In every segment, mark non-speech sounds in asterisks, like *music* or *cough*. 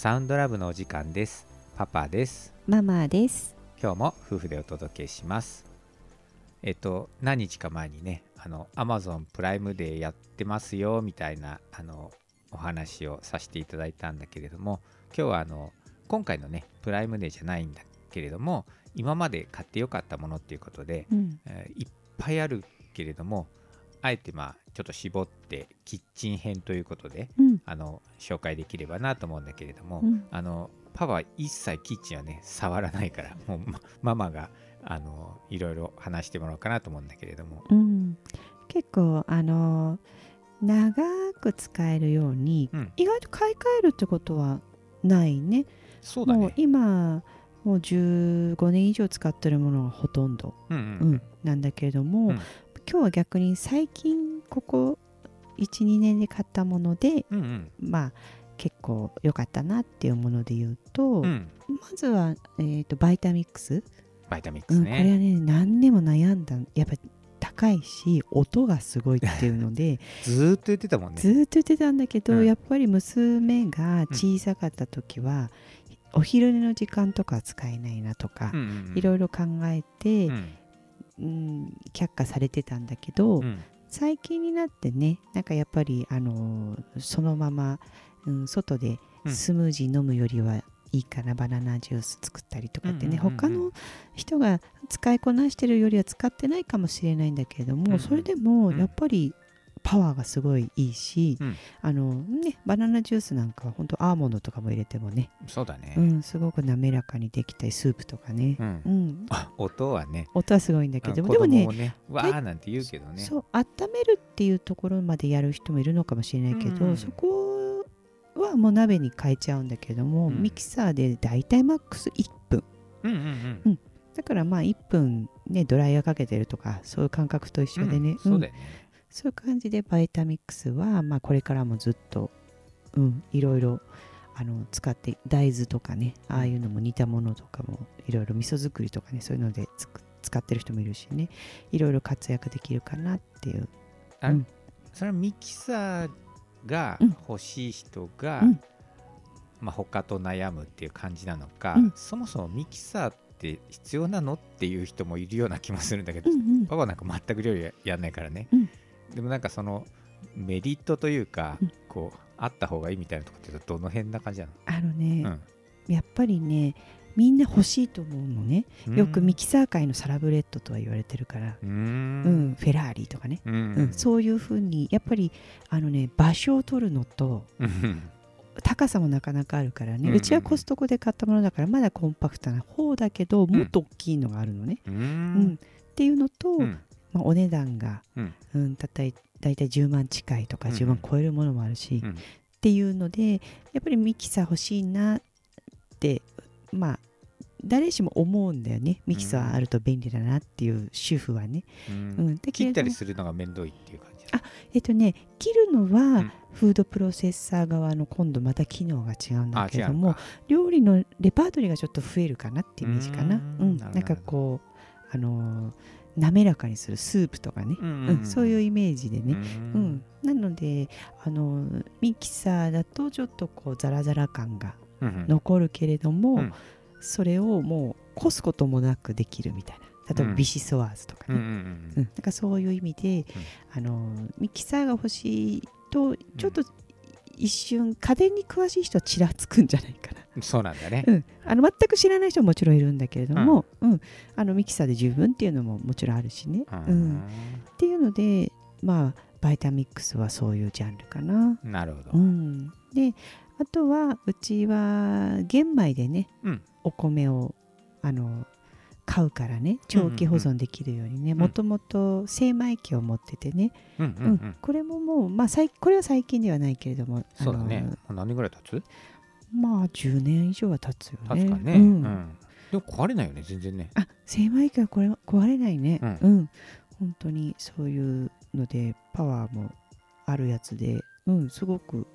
サウンドラブのお時間ですパパですママです。今日も夫婦でお届けしますえっと何日か前にねあの Amazon プライムデーやってますよみたいなあのお話をさせていただいたんだけれども今日はあの今回のねプライムデーじゃないんだけれども今まで買ってよかったものっていうことで、うん。えーいっぱいあるけれどもあえてまあちょっと絞ってキッチン編ということでうん。あの紹介できればなと思うんだけれども、うん。あのパパは一切キッチンはね触らないから *laughs* もうまママがあのいろいろ話してもらおうかなと思うんだけれども、うん。結構あの長く使えるように、うん。意外と買い替えるってことはないね。もうそうだね。今もう15年以上使ってるものがほとんど、うんううん。ん。なんだけれども、うん今日は逆に最近ここ12年で買ったものでうんうん。まあ結構良かったなっていうもので言うと、うん。まずは、えー、とバイタミックス、バイタミックスうん、これはね、ね何年も悩んだやっぱ高いし音がすごいっていうので *laughs* ずーっと言ってたもんね。ずーっと言ってたんだけど、うん。やっぱり娘が小さかった時は、お昼寝の時間とかは使えないなとかいろいろ考えて、うんうん却下されてたんだけど、うん。最近になってねなんかやっぱりあのーそのまま、うん、外でうん。スムージー飲むよりはいいかな、バナナジュース作ったりとかってね、うんうんうんうん。他の人が使いこなしてるよりは使ってないかもしれないんだけれども、うんうん。それでもうん。やっぱりパワーがすごいいいし、うん。あのねバナナジュースなんかは本当アーモンドとかも入れてもね、そうだね、うん、すごく滑らかにできたりスープとかね、うん。うん、あ音はね。音はすごいんだけど子でもねねわーなんて言うけどね。そう温めるっていうところまでやる人もいるのかもしれないけど、うん。そこはもう鍋に変えちゃうんだけども、うん。ミキサーでだいたいマックス1分。うんうんうん。だからまあ1分ねドライヤーかけてるとかそういう感覚と一緒でね、うん。うん。そうだよね、そういう感じでバイタミックスは、まあ、これからもずっと、うん、いろいろあの使って大豆とかねああいうのも似たものとかもいろいろ味噌作りとかねそういうのでつく使ってる人もいるしねいろいろ活躍できるかなっていう。あうん。それはミキサーがうん。欲しい人が、うん。まあ、他と悩むっていう感じなのか、うん。そもそもミキサーって必要なのっていう人もいるような気もするんだけど、うんうん。パパなんか全く料理やんないからね、うんでもなんかそのメリットというか、うんこうあった方がいいみたいなとこってどの辺な感じなあのね、の、やっぱりねみんな欲しいと思うのね。うん、よくミキサー界のサラブレッドとは言われてるから、うん。んフェラーリとかね、うん。うんそういうふうにやっぱりあのね場所を取るのとうん。高さもなかなかあるからね、うん。うんうちはコストコで買ったものだからまだコンパクトな方だけどもっと大きいのがあるのね、うん。ん。っていうのと、うんまあ、お値段が、うん。うん、たったい大体10万近いとかうん。10万超えるものもあるし、うん。っていうのでやっぱりミキサー欲しいなってまあ誰しも思うんだよね。ミキサーあると便利だなっていう主婦はね、ううん。ん、だけ切ったりするのが面倒いっていう感じあえっとね切るのは、うん。フードプロセッサー側の今度また機能が違うんだあけれども料理のレパートリーがちょっと増えるかなっていうイメージかな。ううん。なんかこうあのー滑らかにするスープとかね、うんうんそういうイメージでね、ううん。ん。なのであのーミキサーだとちょっとこうザラザラ感がうん残るけれども、うん。それをもうこすこともなくできるみたいな。例えばうん。ビシソワーズとかうんうね、んうん。うん、なんかそういう意味で、あのミキサーが欲しいとちょっと一瞬家電に詳しい人はちらつくんじゃないかな。*laughs* そうなんだね。うん、あの全く知らない人ももちろんいるんだけれども、うんあのミキサーで十分っていうのももちろんあるしね。ううんんっていうのでまあバイタミックスはそういうジャンルかな。なるほどう。ん、であとはうちは玄米でねうん。お米をあの買うからね長期保存できるようにねんもともと精米機を持っててね、うんうんううんん。これももう、まあ、最これは最近ではないけれどもそうだね。何年ぐらい経つ？まあ10年以上は経つよね。かね。ううんん。でも壊れないよね、全然ね。あ精米機はこれ壊れないね。うんうん、本当にそういうのでパワーもあるやつで、うん、すごく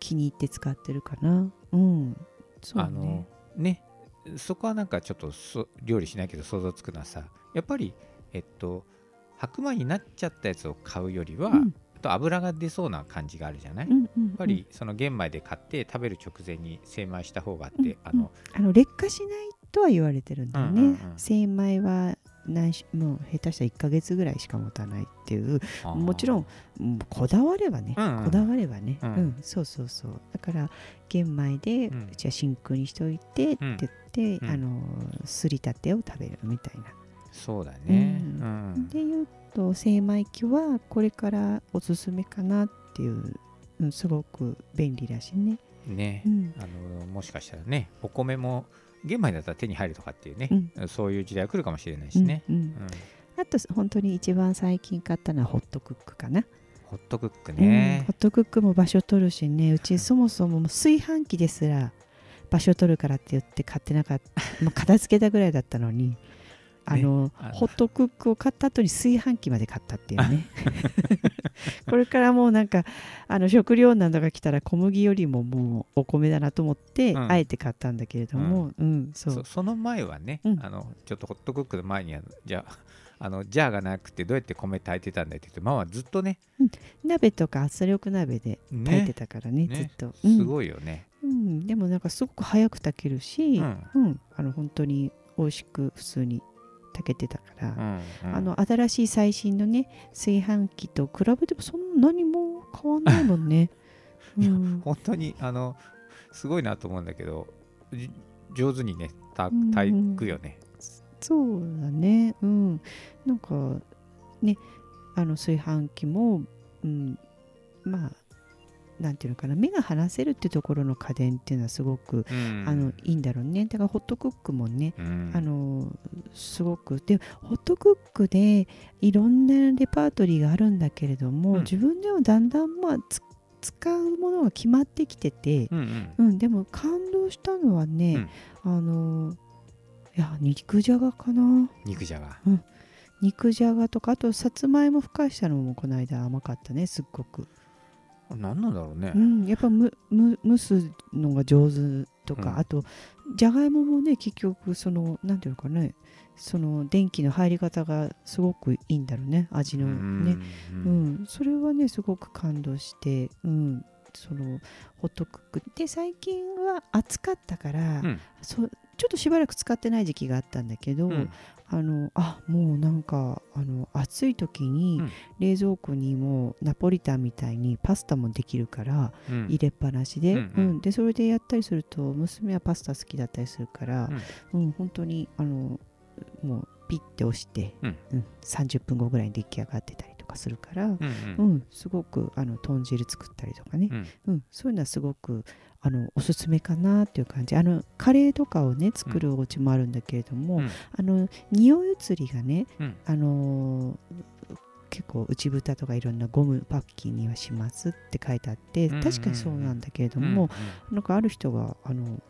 気に入って使ってるかな。うん、そうあのね。ねそこはなんかちょっとそ料理しないけど想像つくのはさやっぱりえっと白米になっちゃったやつを買うよりは、うんと油が出そうな感じがあるじゃない、やっうんうん。うんぱりその玄米で買って食べる直前に精米した方があって、うんあのあの劣化しないとは言われてるんだよね、うんうんうん。精米は何しもう下手したら1ヶ月ぐらいしか持たないっていう。もちろんうんこだわればね、うんうん。こだわればね、ううんんそうそうそう。だから玄米で、うん。うちは真空にしといてってうん言って、うん。あのすりたてを食べるみたいな。そうだね、ううん。でいうと精米機はこれからおすすめかなっていう、うん、すごく便利だしね。ね。うん。あのもしかしたらねお米も玄米だったら手に入るとかっていうね、そういう時代が来るかもしれないしね、うんうん。うん。あと本当に一番最近買ったのはホットクックかな。ホットクックうん。ねホッ、トクックも場所取るしね。うちそもそも炊飯器ですら場所取るからって言って買ってなかったもう片付けたぐらいだったのにあのあの。ホットクックを買った後に炊飯器まで買ったっていうね。*laughs* これからもうなんかあの食料難とか来たら小麦よりももうお米だなと思って、うん。あえて買ったんだけれども、うん。そう。そその前はね、うん。あのちょっとホットクックの前にはじゃああのジャーがなくてどうやって米炊いてたんだって言ってママはずっとね鍋とか圧力鍋で炊いてたからねずねっと、すい、ごいよね、うん、でもなんかすごく早く炊けるし、うん。うん、あの本当に美味しく普通に炊けてたから、うんうん。あの新しい最新のね炊飯器と比べてもそんなにも変わんないもんね。*laughs* うん。本当にあのすごいなと思うんだけどじ上手にね炊くよね、そうだね。うん。なんかねあの炊飯器も、うん、まあなんていうのかな目が離せるっていうところの家電っていうのはすごく、うん。あのいいんだろうね。だからホットクックもねうん。あのすごく。でホットクックでいろんなレパートリーがあるんだけれども、うん。自分ではだんだん、まあ、つ使うものが決まってきてて、うんうん。うん。でも感動したのはね、あのいや肉じゃがかな。肉じゃが。肉じゃがとかあとさつまいもふかしたのもこの間甘かったねすっごく、何なんだろうね、うん、やっぱむむ蒸すのが上手とか、うん。あとじゃがいももね結局そのなんていうのかねその電気の入り方がすごくいいんだろうね味のね、ううん。ん。それはねすごく感動して、うん、そのホットクックで最近は暑かったから、うん。ちょっとしばらく使ってない時期があったんだけど、うん。あのあもうなんかあの暑い時にうん。冷蔵庫にもナポリタンみたいにパスタもできるからうん。入れっぱなしで,、うんでそれでやったりすると娘はパスタ好きだったりするから、うん。本当にあのもうピッて押して、うん。うん30分後ぐらいに出来上がってたりとかするから、うんううんんすごくあの豚汁作ったりとかね、うん。うん、そういうのはすごくあのおすすめかなっていう感じ。あのカレーとかをね作るお家もあるんだけれども、うん。あの匂い移りがね、うん。あのー結構内蓋とかいろんなゴムパッキンにはしますって書いてあって、うんうんうん確かにそうなんだけれどうんも、なんかある人があの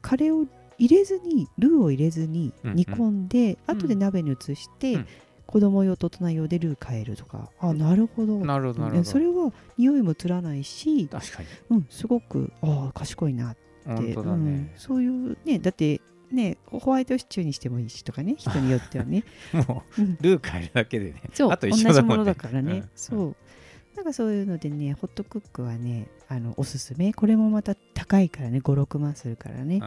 カレーを入れずにルーを入れずにうんうん煮込んで、うん。後で鍋に移して、うん子供用と大人用でルー変えるとか。あなるほど。なるほどなるほど。それは匂いも移らないし、確かに。うん、すごくああ賢いなって、本当だうん。ね、そういうねだってねホワイトシチューにしてもいいしとかね人によってはね、*laughs* もうん。うルー変えるだけでね。そうあと一緒だもんね。同じものだからね、うん。そう。なんかそういうのでねホットクックはねあのおすすめ。これもまた高いからね56万するからね。う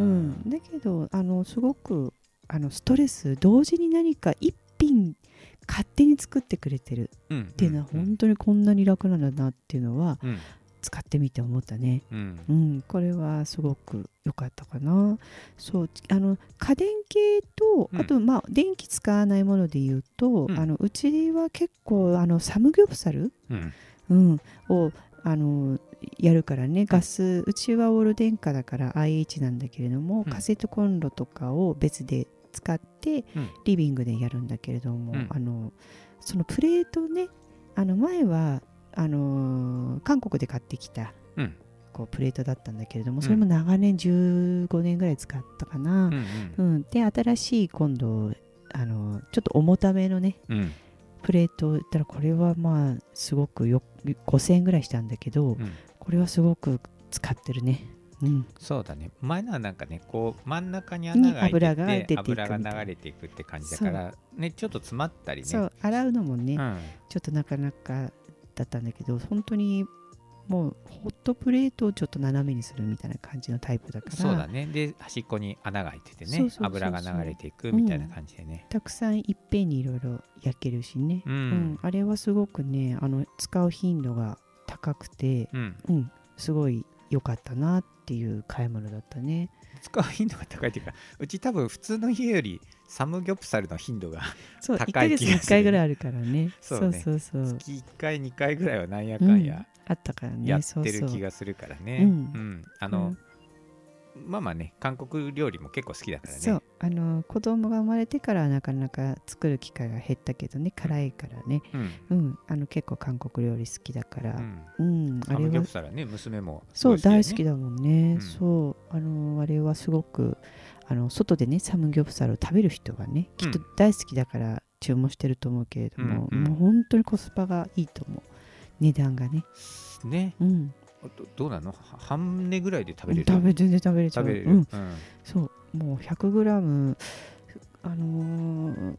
ん、だけどあのすごくあのストレス同時に何か一品勝手に作ってくれてるうん。っていうのはうん本当にこんなに楽なんだなっていうのはうん。使ってみて思ったね。うん。うん、これはすごく良かったかな。そうあの家電系とうん。あとまあ電気使わないもので言うと、うん。あのうちは結構あのサムギョプサル、うん。うん、をあのやるからね。ガスうちはオール電化だから IH なんだけれども、うん。カセットコンロとかを別で使ってうん。リビングでやるんだけれども、うん。あのそのプレートねあの前はあの韓国で買ってきたうん。こうプレートだったんだけれどもん。それも長年15年ぐらい使ったかな、うんうん。で新しい今度あのちょっと重ためのねうん。プレートを言ったらこれはまあすごくよ5000円ぐらいしたんだけど、うん。これはすごく使ってるね。うん、そうだね。前のはなんかねこう真ん中に穴が開いてて油が流れていくって感じだからねちょっと詰まったりね。そう洗うのもね、うん。ちょっとなかなかだったんだけど本当にもうホットプレートをちょっと斜めにするみたいな感じのタイプだから。そうだね。で端っこに穴が開いててね油が流れていくみたいな感じでね、たくさんいっぺんにいろいろ焼けるしね、うん。あれはすごくねあの使う頻度が高くて、うん。うん、すごい良かったなっていう買い物だったね。使う頻度が高いというかうち多分普通の家よりサムギョプサルの頻度がそう1高1い気がする。回ぐらいあるからね。そうね。そうそうそう。月1回2回ぐらいはなんやかんやあったからね。やってる気がするからね。うん。うん。あの、まあまあね韓国料理も結構好きだからね。そうあの子供が生まれてからはなかなか作る機会が減ったけどね辛いからね。うん。うんあの結構韓国料理好きだから。うん。うん、あれは。サムギョプサルはね娘もすそう大好きだもんね、うん。そうあのあれはすごくあの外でねサムギョプサルを食べる人がねきっとうん大好きだから注文してると思うけれども、うんうん。もう本当にコスパがいいと思う。値段がね。ね。うんどどうなの？は半値ぐらいで食べれる？食べ全然食べれちゃう。食べれる、うん。うん。そう。もう 100g あのー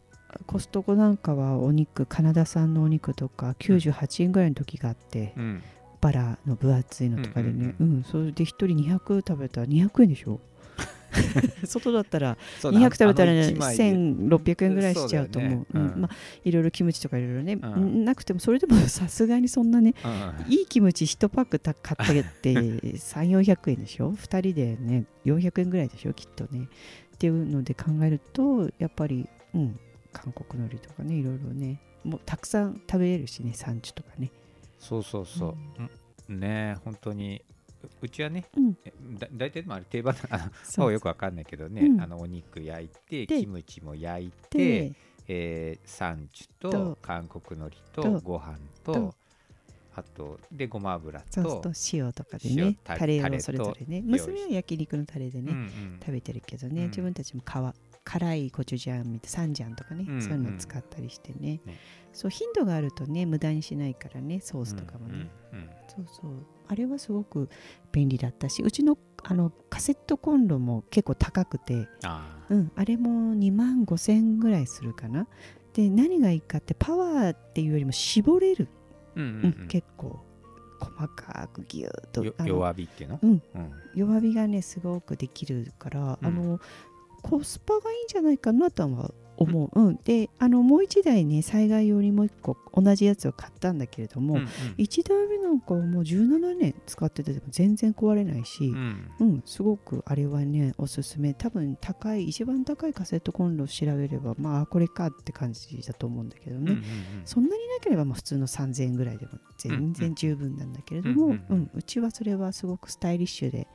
コストコなんかはお肉カナダ産のお肉とか98円ぐらいの時があって、うん。バラの分厚いのとかでね、ううんん。それで1人200食べたら200円でしょ？*laughs* 外だったらそうだ200食べたら、ね、あの一枚。で1600円ぐらいしちゃうと思う。まあ、いろいろキムチとかいろいろね、うん。なくてもそれでもさすがにそんなねうんいいキムチ1パックた買ってって *laughs* 3400円でしょ？2人でね400円ぐらいでしょ？きっとね。っていうので考えるとやっぱりうん韓国のりとかねいろいろねもうたくさん食べれるしね産地とかね。そうそうそう、うん。ね本当にううちはね、うん。えだ大体まあ定番あの *laughs* そう。はよくわかんないけどね、うん。あのお肉焼いてでキムチも焼いてで、えー、サンチュとと韓国海苔ととご飯とと。あとでごま油とと塩とかで塩ねタタレをそれぞれね。娘は焼肉のタレでね、うんうん。食べてるけどね、うん。自分たちも皮辛いコチュジャンみたいサンジャンとかね、うんそういうのを使ったりしてね。ね。そう頻度があるとね無駄にしないからねソースとかもね、うんうん。そうそうあれはすごく便利だったしうちのあのカセットコンロも結構高くて、あうん、あれも2万5千ぐらいするかな。で何がいいかってパワーっていうよりも絞れる、ーうんううん。ん結構細かくギューッと弱火っていうの？うん。うん。弱火がねすごくできるから、うん。あのコスパがいいんじゃないかなとは思う、うん。であのもう一台ね災害用にもう一個同じやつを買ったんだけれども、うんうん。1台目なんかはもう17年使ってても全然壊れないし、うん。うん、すごくあれはねおすすめ。多分高い一番高いカセットコンロを調べればまあこれかって感じだと思うんだけどね、うんうんうん。そんなになければまあ普通の3000円ぐらいでも全然十分なんだけれども、うん。うん。うちはそれはすごくスタイリッシュで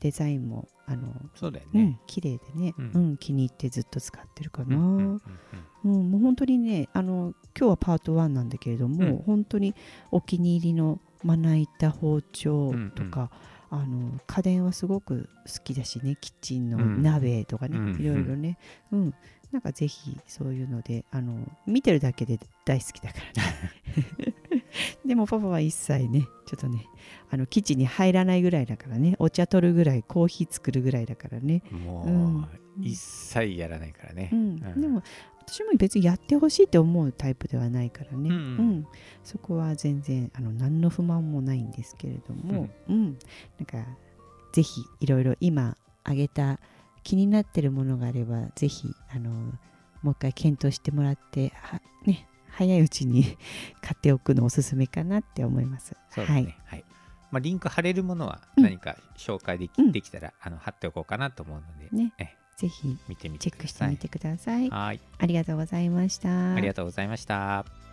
デザインもあの、そうだよね。うん、綺麗でね、ううんん気に入ってずっと使ってるかな、うんうんうんうん、もう本当にねあの今日はパート1なんだけれども、うん。本当にお気に入りのまな板包丁とか、あの家電はすごく好きだしね。キッチンのうん。鍋とかね、うん。いろいろね、うん、なんかぜひそういうのであの見てるだけで大好きだからね *laughs* *laughs* でもパパは一切ねちょっとねあのキッチンに入らないぐらいだからねお茶取るぐらいコーヒー作るぐらいだからね、もうん。う一切やらないからね。うん。うん。でも私も別にやってほしいって思うタイプではないからね、うんうん。そこは全然あの何の不満もないんですけれども、うん。なんかぜひいろいろ今挙げた気になってるものがあればぜひあのもう一回検討してもらってはね早いうちに *laughs* 買っておくのおすすめかなって思います。そうだはい。ねはい。まあリンク貼れるものはうん。何か紹介できうん。できたらあの貼っておこうかなと思うのでね。えぜひ見てみチェッてください。クしてみてください。はい。ありがとうございました。ありがとうございました